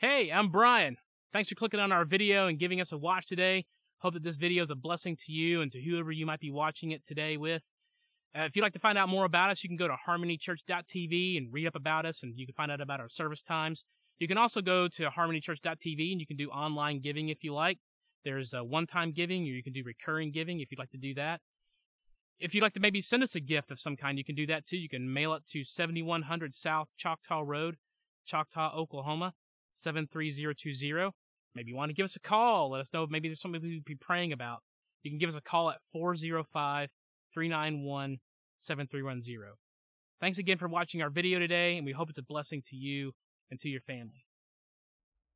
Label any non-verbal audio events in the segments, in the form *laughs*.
Hey, I'm Brian. Thanks for clicking on our video and giving us a watch today. Hope that this video is a blessing to you and to whoever you might be watching it today with. Uh, if you'd like to find out more about us, you can go to harmonychurch.tv and read up about us, and you can find out about our service times. You can also go to harmonychurch.tv and you can do online giving if you like. There's a one-time giving, or you can do recurring giving if you'd like to do that. If you'd like to maybe send us a gift of some kind, you can do that too. You can mail it to 7100 South Choctaw Road, Choctaw, Oklahoma, 73020. Maybe you want to give us a call. Let us know if maybe there's something we'd be praying about. You can give us a call at 405 391 7310. Thanks again for watching our video today, and we hope it's a blessing to you and to your family.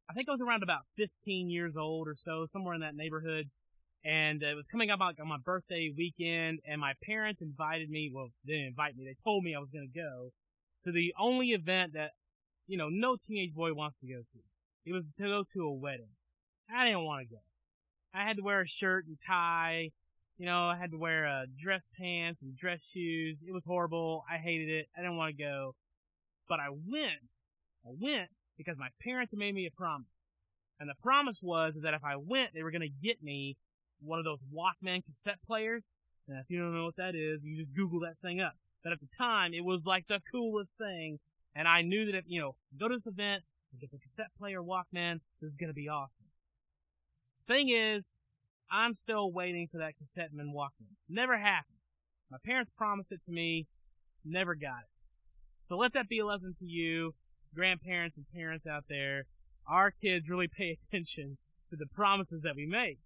I think I was around about 15 years old or so, somewhere in that neighborhood, and it was coming up on my birthday weekend, and my parents invited me. Well, they didn't invite me; they told me I was going to go to the only event that you know no teenage boy wants to go to. It was to go to a wedding. I didn't want to go. I had to wear a shirt and tie. You know, I had to wear uh, dress pants and dress shoes. It was horrible. I hated it. I didn't want to go. But I went. I went because my parents made me a promise. And the promise was that if I went, they were going to get me one of those Walkman cassette players. And if you don't know what that is, you just Google that thing up. But at the time, it was like the coolest thing. And I knew that if, you know, go to this event, get the cassette player Walkman, this is going to be awesome. Thing is, I'm still waiting for that cassetteman Walkman. Never happened. My parents promised it to me, never got it. So let that be a lesson to you, grandparents and parents out there. Our kids really *laughs* pay attention to the promises that we make.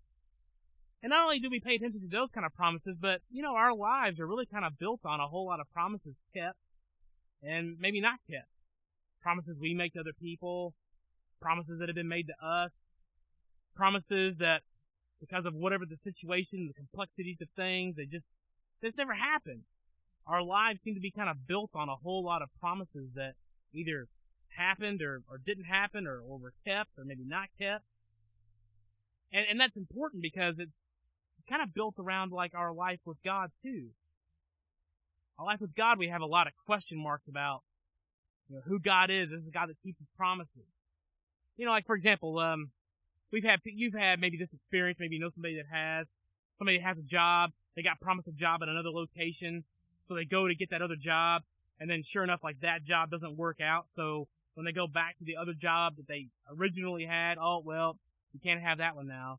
And not only do we pay attention to those kind of promises, but, you know, our lives are really kind of built on a whole lot of promises kept and maybe not kept. Promises we make to other people, promises that have been made to us, promises that because of whatever the situation, the complexities of things, they just, this never happened. Our lives seem to be kind of built on a whole lot of promises that either happened or, or didn't happen or, or were kept or maybe not kept. And, and that's important because it's kind of built around like our life with God too. Our life with God, we have a lot of question marks about you know, who God is. This is a God that keeps His promises. You know, like for example, um, we've had you've had maybe this experience, maybe you know somebody that has somebody that has a job, they got promised a job at another location, so they go to get that other job, and then sure enough, like that job doesn't work out, so when they go back to the other job that they originally had, oh well, you can't have that one now.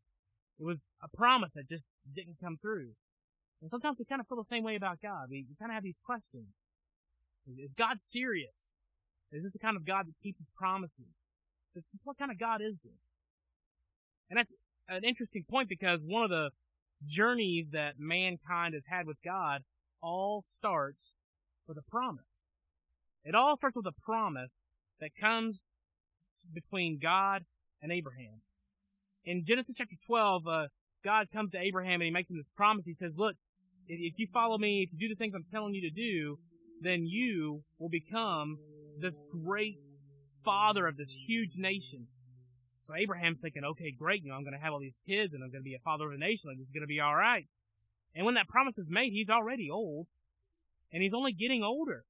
It was a promise that just didn't come through. And sometimes we kind of feel the same way about God. We, we kind of have these questions. Is God serious? Is this the kind of God that keeps his promises? What kind of God is this? And that's an interesting point because one of the journeys that mankind has had with God all starts with a promise. It all starts with a promise that comes between God and Abraham. In Genesis chapter 12, uh, God comes to Abraham and he makes him this promise. He says, look, if you follow me, if you do the things I'm telling you to do, then you will become this great father of this huge nation. So Abraham's thinking, okay, great, you know, I'm going to have all these kids and I'm going to be a father of a nation. Like, this is going to be all right. And when that promise is made, he's already old, and he's only getting older.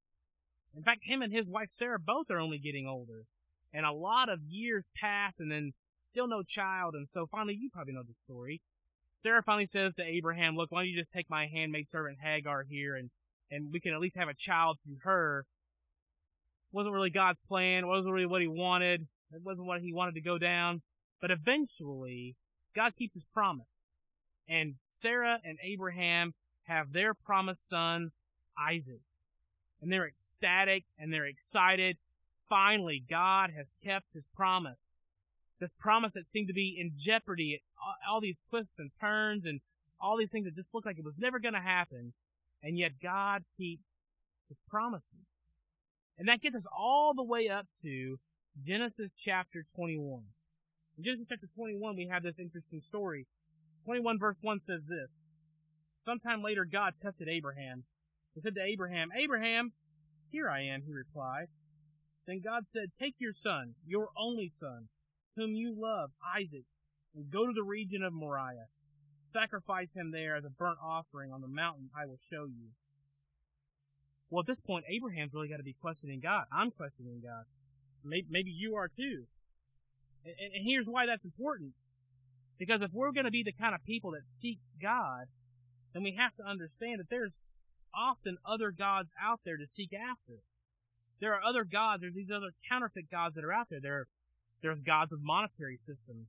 In fact, him and his wife Sarah both are only getting older. And a lot of years pass, and then still no child. And so finally, you probably know the story. Sarah finally says to Abraham, "Look, why don't you just take my handmaid servant Hagar here, and and we can at least have a child through her." Wasn't really God's plan. Wasn't really what He wanted. It wasn't what he wanted to go down. But eventually, God keeps his promise. And Sarah and Abraham have their promised son, Isaac. And they're ecstatic and they're excited. Finally, God has kept his promise. This promise that seemed to be in jeopardy, all these twists and turns and all these things that just looked like it was never going to happen. And yet God keeps his promises. And that gets us all the way up to Genesis chapter 21. In Genesis chapter 21, we have this interesting story. 21 verse 1 says this. Sometime later, God tested Abraham. He said to Abraham, Abraham, here I am, he replied. Then God said, Take your son, your only son, whom you love, Isaac, and go to the region of Moriah. Sacrifice him there as a burnt offering on the mountain I will show you. Well, at this point, Abraham's really got to be questioning God. I'm questioning God. Maybe, you are too. And, here's why that's important. Because if we're going to be the kind of people that seek God, then we have to understand that there's often other gods out there to seek after. There are other gods, there's these other counterfeit gods that are out there. There, there's gods of monetary systems.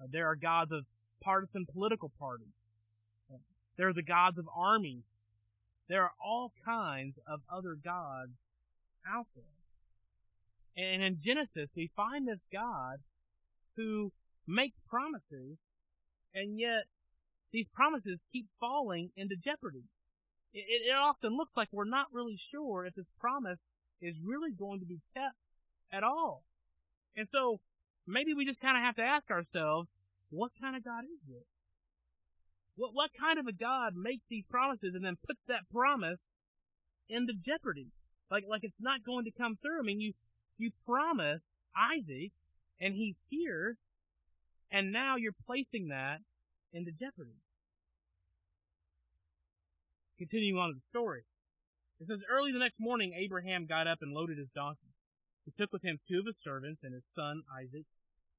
Uh, there are gods of partisan political parties. Uh, there are the gods of armies. There are all kinds of other gods out there. And in Genesis, we find this God who makes promises, and yet these promises keep falling into jeopardy. It, it, often looks like we're not really sure if this promise is really going to be kept at all. And so maybe we just kind of have to ask ourselves, what kind of God is this? What, what kind of a God makes these promises and then puts that promise into jeopardy? Like, like it's not going to come through. I mean, you, you promise Isaac and he's here and now you're placing that into jeopardy. Continuing on the story. It says, Early the next morning, Abraham got up and loaded his donkey. He took with him two of his servants and his son Isaac.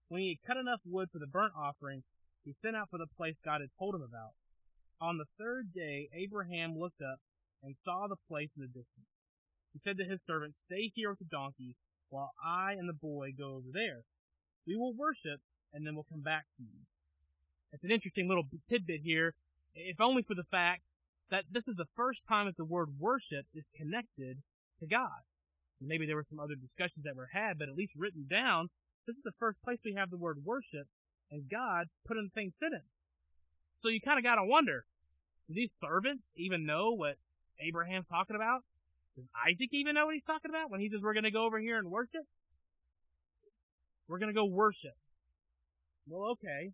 When he had cut enough wood for the burnt offering, he set out for the place God had told him about. On the third day, Abraham looked up and saw the place in the distance. He said to his servant, Stay here with the donkey, while I and the boy go over there. We will worship, and then we'll come back to you. It's an interesting little tidbit here, if only for the fact that this is the first time that the word worship is connected to God. Maybe there were some other discussions that were had, but at least written down, this is the first place we have the word worship and God put in the same sentence. So you kind of got to wonder, do these servants even know what Abraham's talking about? Does Isaac even know what he's talking about when he says we're going to go over here and worship? We're going to go worship. Well, okay.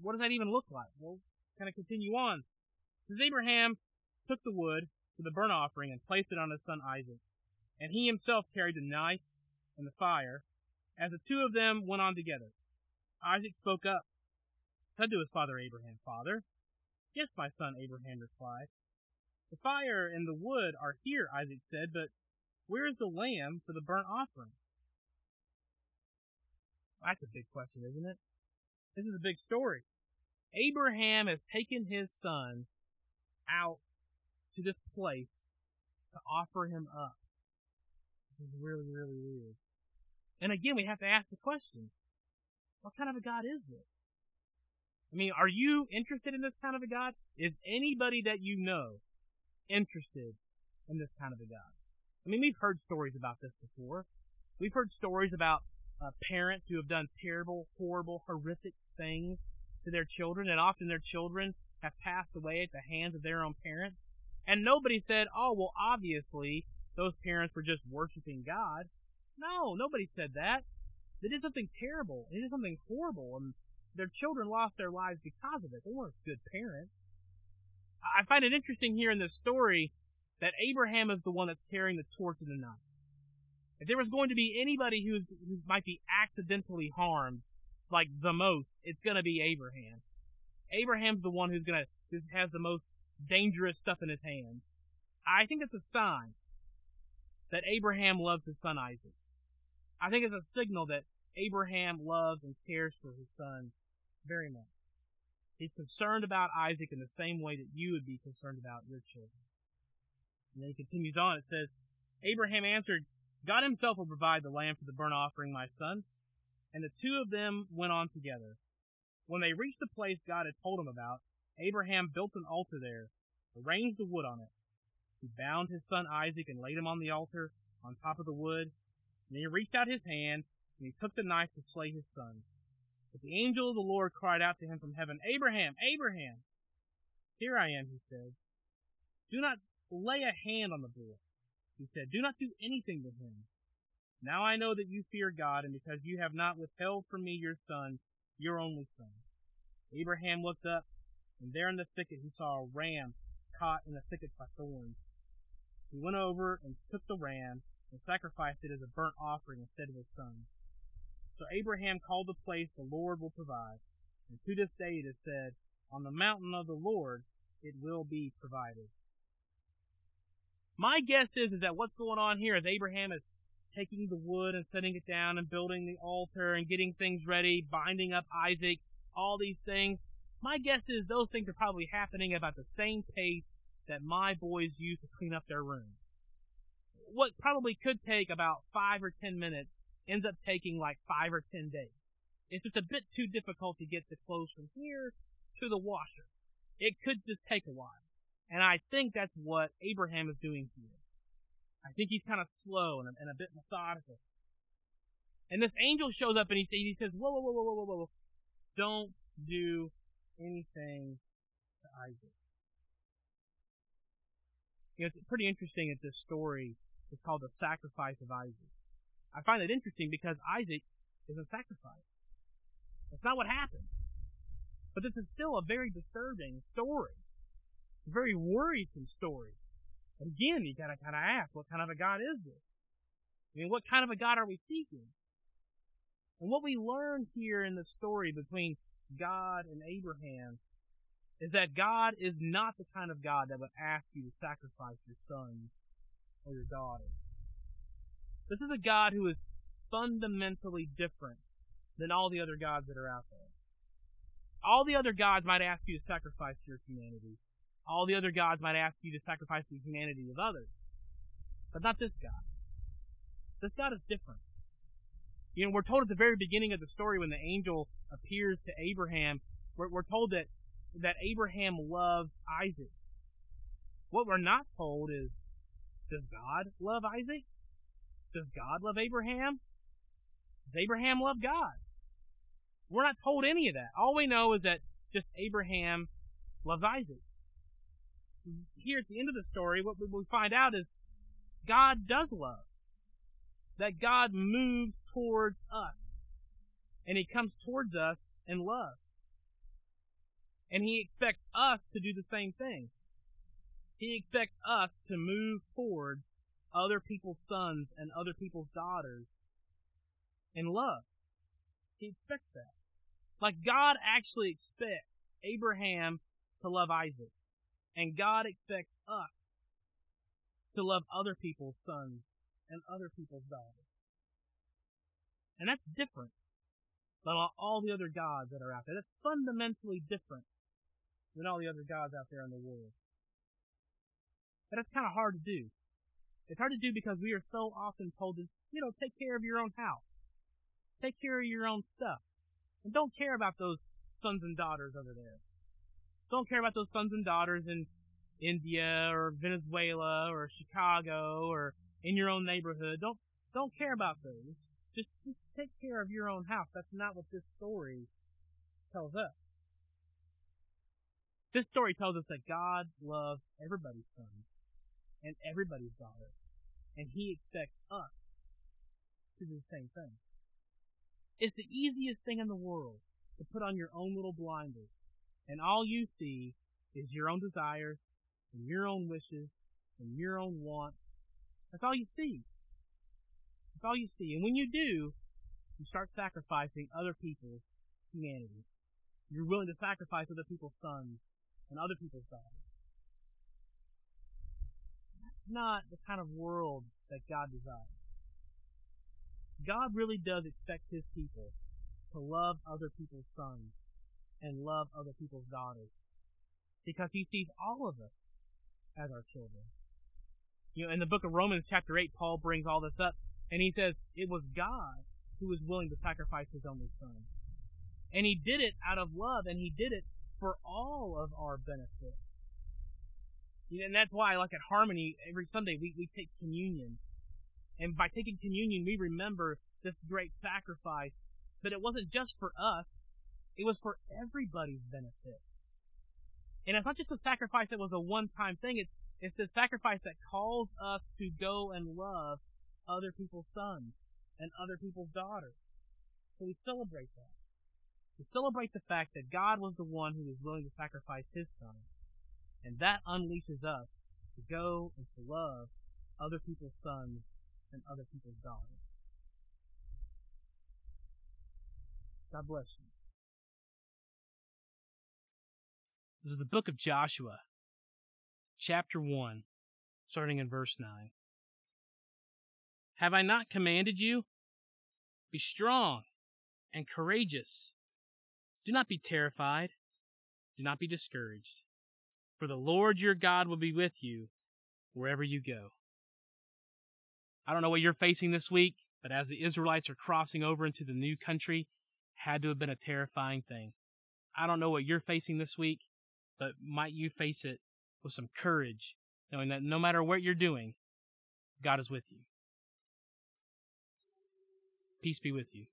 What does that even look like? Well, kind of continue on. Says Abraham took the wood for the burnt offering and placed it on his son Isaac, and he himself carried the knife and the fire, as the two of them went on together. Isaac spoke up, said to his father Abraham, Father, Yes, my son, Abraham replied. The fire and the wood are here, Isaac said, but where is the lamb for the burnt offering? That's a big question, isn't it? This is a big story. Abraham has taken his son out to this place to offer him up. Is really, really weird. And again, we have to ask the question, what kind of a God is this? I mean, are you interested in this kind of a God? Is anybody that you know interested in this kind of a God? I mean, we've heard stories about this before. We've heard stories about uh, parents who have done terrible, horrible, horrific things to their children, and often their children have passed away at the hands of their own parents. And nobody said, oh, well, obviously, those parents were just worshiping God. No, nobody said that. They did something terrible. They did something horrible, and their children lost their lives because of it. They weren't good parents. I find it interesting here in this story that Abraham is the one that's carrying the torch in the night. If there was going to be anybody who's, who might be accidentally harmed, like the most, it's going to be Abraham. Abraham's the one who's going to who has the most dangerous stuff in his hands. I think it's a sign that Abraham loves his son Isaac. I think it's a signal that Abraham loves and cares for his son very much. He's concerned about Isaac in the same way that you would be concerned about your children. And then he continues on. It says, Abraham answered, God himself will provide the lamb for the burnt offering, my son. And the two of them went on together. When they reached the place God had told him about, Abraham built an altar there, arranged the wood on it. He bound his son Isaac and laid him on the altar on top of the wood. And he reached out his hand and he took the knife to slay his son. But the angel of the Lord cried out to him from heaven, Abraham, Abraham! Here I am, he said. Do not lay a hand on the boy. He said, Do not do anything to him. Now I know that you fear God, and because you have not withheld from me your son, your only son. Abraham looked up, and there in the thicket he saw a ram caught in the thicket by thorns. He went over and took the ram and sacrificed it as a burnt offering instead of his son. So Abraham called the place the Lord will provide. And to this day it is said, On the mountain of the Lord it will be provided. My guess is, is that what's going on here is Abraham is taking the wood and setting it down and building the altar and getting things ready, binding up Isaac, all these things. My guess is those things are probably happening about the same pace that my boys use to clean up their room. What probably could take about five or ten minutes ends up taking like five or ten days. It's just a bit too difficult to get the clothes from here to the washer. It could just take a while. And I think that's what Abraham is doing here. I think he's kind of slow and a, and a bit methodical. And this angel shows up and he, he says, whoa, whoa, whoa, whoa, whoa, whoa, whoa. Don't do anything to Isaac. You know, it's pretty interesting that this story is called the sacrifice of Isaac. I find it interesting because Isaac isn't sacrificed. That's not what happened. But this is still a very disturbing story. A very worrisome story. And again, you gotta kinda ask, what kind of a God is this? I mean, what kind of a God are we seeking? And what we learn here in the story between God and Abraham is that God is not the kind of God that would ask you to sacrifice your son or your daughter. This is a God who is fundamentally different than all the other gods that are out there. All the other gods might ask you to sacrifice your humanity. All the other gods might ask you to sacrifice the humanity of others. But not this God. This God is different. You know, we're told at the very beginning of the story when the angel appears to Abraham, we're, we're told that, that Abraham loves Isaac. What we're not told is, does God love Isaac? Does God love Abraham? Does Abraham love God? We're not told any of that. All we know is that just Abraham loves Isaac. Here at the end of the story, what we find out is God does love. That God moves towards us. And He comes towards us in love. And He expects us to do the same thing. He expects us to move towards other people's sons and other people's daughters in love. He expects that. Like God actually expects Abraham to love Isaac. And God expects us to love other people's sons and other people's daughters. And that's different than all the other gods that are out there. That's fundamentally different than all the other gods out there in the world. But that's kind of hard to do. It's hard to do because we are so often told to, you know, take care of your own house. Take care of your own stuff. And don't care about those sons and daughters over there. Don't care about those sons and daughters in India or Venezuela or Chicago or in your own neighborhood. Don't don't care about those. Just, just take care of your own house. That's not what this story tells us. This story tells us that God loves everybody's son and everybody's daughter. And He expects us to do the same thing. It's the easiest thing in the world to put on your own little blinders, and all you see is your own desires, and your own wishes, and your own wants. That's all you see. That's all you see. And when you do, you start sacrificing other people's humanity. You're willing to sacrifice other people's sons and other people's daughters. That's not the kind of world that God desires. God really does expect His people to love other people's sons and love other people's daughters because He sees all of us as our children. You know, in the book of Romans chapter 8, Paul brings all this up and he says it was God who was willing to sacrifice His only Son. And He did it out of love and He did it for all of our benefit. And that's why, like at Harmony, every Sunday we, we take communion and by taking communion, we remember this great sacrifice. But it wasn't just for us, it was for everybody's benefit. And it's not just a sacrifice that was a one time thing, it's, it's the sacrifice that calls us to go and love other people's sons and other people's daughters. So we celebrate that. We celebrate the fact that God was the one who was willing to sacrifice his son. And that unleashes us to go and to love other people's sons and other people's daughters. God bless you. This is the book of Joshua, chapter 1, starting in verse 9. Have I not commanded you? Be strong and courageous. Do not be terrified. Do not be discouraged. For the Lord your God will be with you wherever you go. I don't know what you're facing this week, but as the Israelites are crossing over into the new country, had to have been a terrifying thing. I don't know what you're facing this week, but might you face it with some courage, knowing that no matter what you're doing, God is with you. Peace be with you.